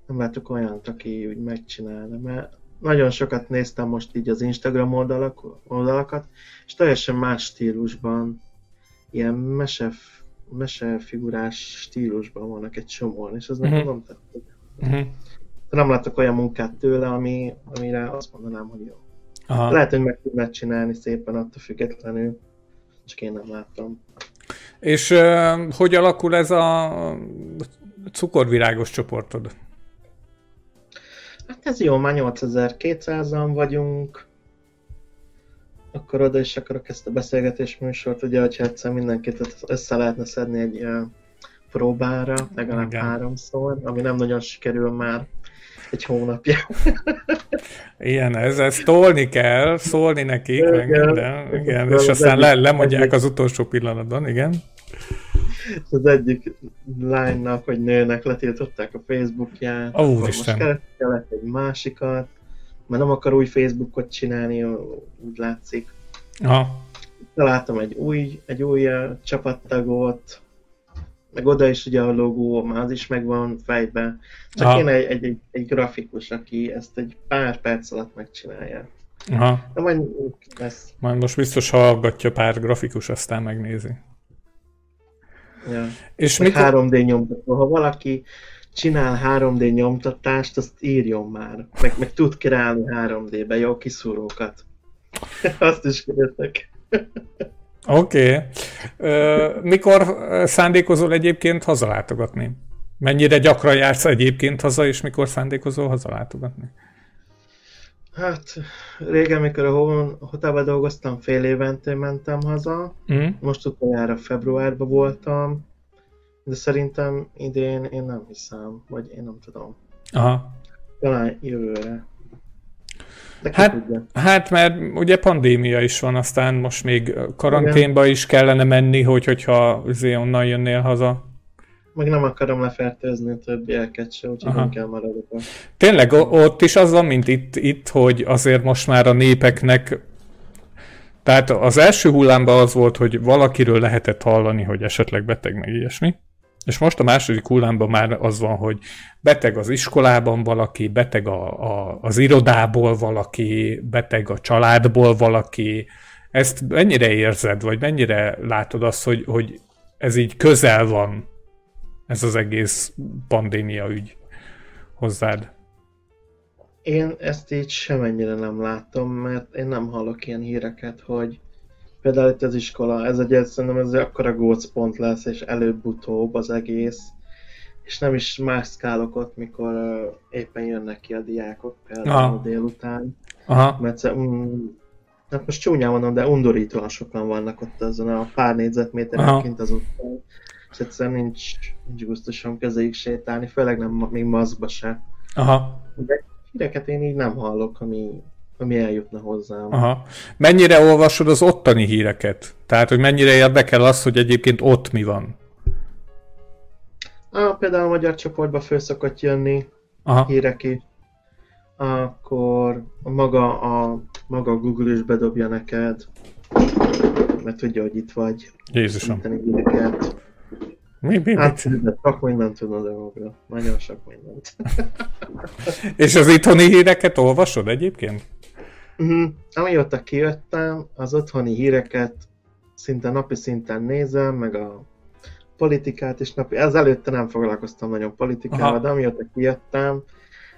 Nem láttuk olyant, aki úgy megcsinálna, mert nagyon sokat néztem most így az Instagram oldalak, oldalakat, és teljesen más stílusban, ilyen mesef mesefigurás stílusban vannak egy csomóan, és ez uh-huh. nekem nem tetszett. Uh-huh. Nem látok olyan munkát tőle, ami, amire azt mondanám, hogy jó. Aha. Lehet, hogy meg tudnád csinálni szépen attól függetlenül, csak én nem láttam.
És uh, hogy alakul ez a cukorvirágos csoportod?
Hát ez jó, már 8200-an vagyunk, akkor oda is akarok ezt a beszélgetés műsort, ugye, hogyha egyszer mindenkit össze lehetne szedni egy uh, próbára, legalább Igen. háromszor, ami nem nagyon sikerül már egy hónapja.
Ilyen, ez, ez tolni kell, szólni nekik, meg minden, igen, és aztán le, lemondják az utolsó pillanatban, igen.
Az egyik lánynak, vagy nőnek letiltották a Facebookját,
Ó, Isten.
most kellett egy másikat, mert nem akar új Facebookot csinálni, úgy látszik.
Aha.
Találtam egy új, egy új csapattagot, meg oda is ugye a logó, már az is megvan fejben. Csak Aha. én egy, egy, egy, egy grafikus, aki ezt egy pár perc alatt megcsinálja.
Aha.
De majd lesz.
Majd most biztos hallgatja pár grafikus, aztán megnézi.
Ja. És mikor... 3D nyomtató. Ha valaki csinál 3D nyomtatást, azt írjon már. Meg, meg tud kreálni 3D-be jó kiszúrókat. azt is kérdeztek.
Oké. Okay. Mikor szándékozol egyébként hazalátogatni? Mennyire gyakran jársz egyébként haza, és mikor szándékozol hazalátogatni?
Hát, régen, mikor a hotelben dolgoztam, fél évente mentem haza. Mm. Most utoljára februárban voltam, de szerintem idén én nem hiszem, vagy én nem tudom.
Aha.
Talán jövőre.
Hát, hát, mert ugye pandémia is van, aztán most még karanténba is kellene menni, hogy, hogyha azért onnan jönnél haza.
Meg nem akarom lefertőzni a többieket se, úgyhogy nem kell maradok.
Tényleg ott is az van, mint itt, itt, hogy azért most már a népeknek tehát az első hullámban az volt, hogy valakiről lehetett hallani, hogy esetleg beteg meg ilyesmi. És most a második hullámban már az van, hogy beteg az iskolában valaki, beteg a, a, az irodából valaki, beteg a családból valaki. Ezt mennyire érzed, vagy mennyire látod azt, hogy, hogy ez így közel van, ez az egész pandémia ügy hozzád?
Én ezt így semennyire nem látom, mert én nem hallok ilyen híreket, hogy például itt az iskola, ez egy, szerintem ez akkora gócpont lesz, és előbb-utóbb az egész, és nem is mászkálok ott, mikor uh, éppen jönnek ki a diákok, például Aha. délután,
Aha.
mert um, hát most csúnyán mondom, de undorítóan sokan vannak ott azon a pár négyzetméteren kint az utcán, és egyszerűen nincs, nincs gusztusom közéjük sétálni, főleg nem még maszkba se.
Aha.
De híreket én így nem hallok, ami ami eljutna hozzám.
Aha. Mennyire olvasod az ottani híreket? Tehát, hogy mennyire érdekel az, hogy egyébként ott mi van?
Ah, például a magyar csoportba föl szokott jönni Aha. hírek is. Akkor maga a, maga Google is bedobja neked, mert tudja, hogy itt vagy.
Jézusom.
Híreket.
Mi, mi,
hát, mit? sok mindent tudod a Google. Nagyon sok mindent.
És az itthoni híreket olvasod egyébként?
Uh-huh. Amióta kijöttem, az otthoni híreket szinte napi szinten nézem, meg a politikát is napi... Ez előtte nem foglalkoztam nagyon politikával, Aha. de amióta kijöttem,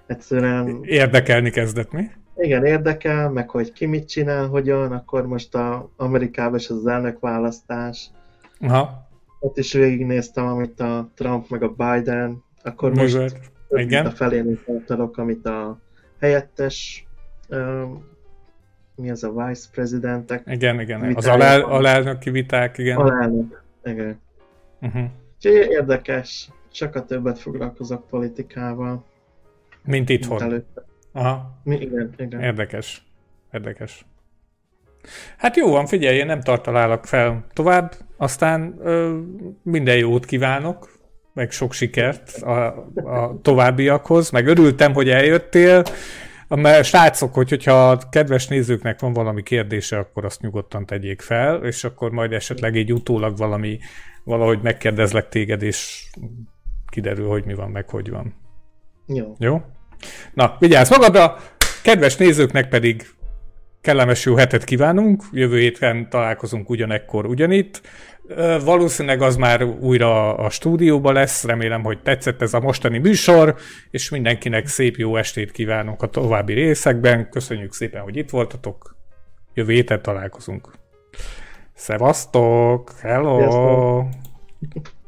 egyszerűen...
Érdekelni kezdett, mi?
Igen, érdekel, meg hogy ki mit csinál, hogyan, akkor most a Amerikában is az elnök választás.
Aha.
Ott is végignéztem, amit a Trump meg a Biden, akkor most
Igen.
a felén tartalok, amit a helyettes mi az a vice presidentek?
Igen, igen, az alel, alelnöki viták, igen.
Alelnök, igen.
Uh-huh.
Úgyhogy érdekes, sokkal többet foglalkozok politikával.
Mint itthon. Mint
előtte.
Aha.
Mi, igen, igen.
Érdekes. Érdekes. Hát jó van, figyelj, én nem tartalálok fel tovább, aztán ö, minden jót kívánok, meg sok sikert a, a továbbiakhoz, meg örültem, hogy eljöttél, mert srácok, hogy, hogyha a kedves nézőknek van valami kérdése, akkor azt nyugodtan tegyék fel, és akkor majd esetleg egy utólag valami, valahogy megkérdezlek téged, és kiderül, hogy mi van, meg hogy van.
Jó.
Jó? Na, vigyázz magadra! Kedves nézőknek pedig kellemes jó hetet kívánunk, jövő héten találkozunk ugyanekkor ugyanitt. Valószínűleg az már újra a stúdióba lesz, remélem, hogy tetszett ez a mostani műsor, és mindenkinek szép jó estét kívánok a további részekben. Köszönjük szépen, hogy itt voltatok. Jövő héten találkozunk. Szevasztok! Hello! Sziasztok.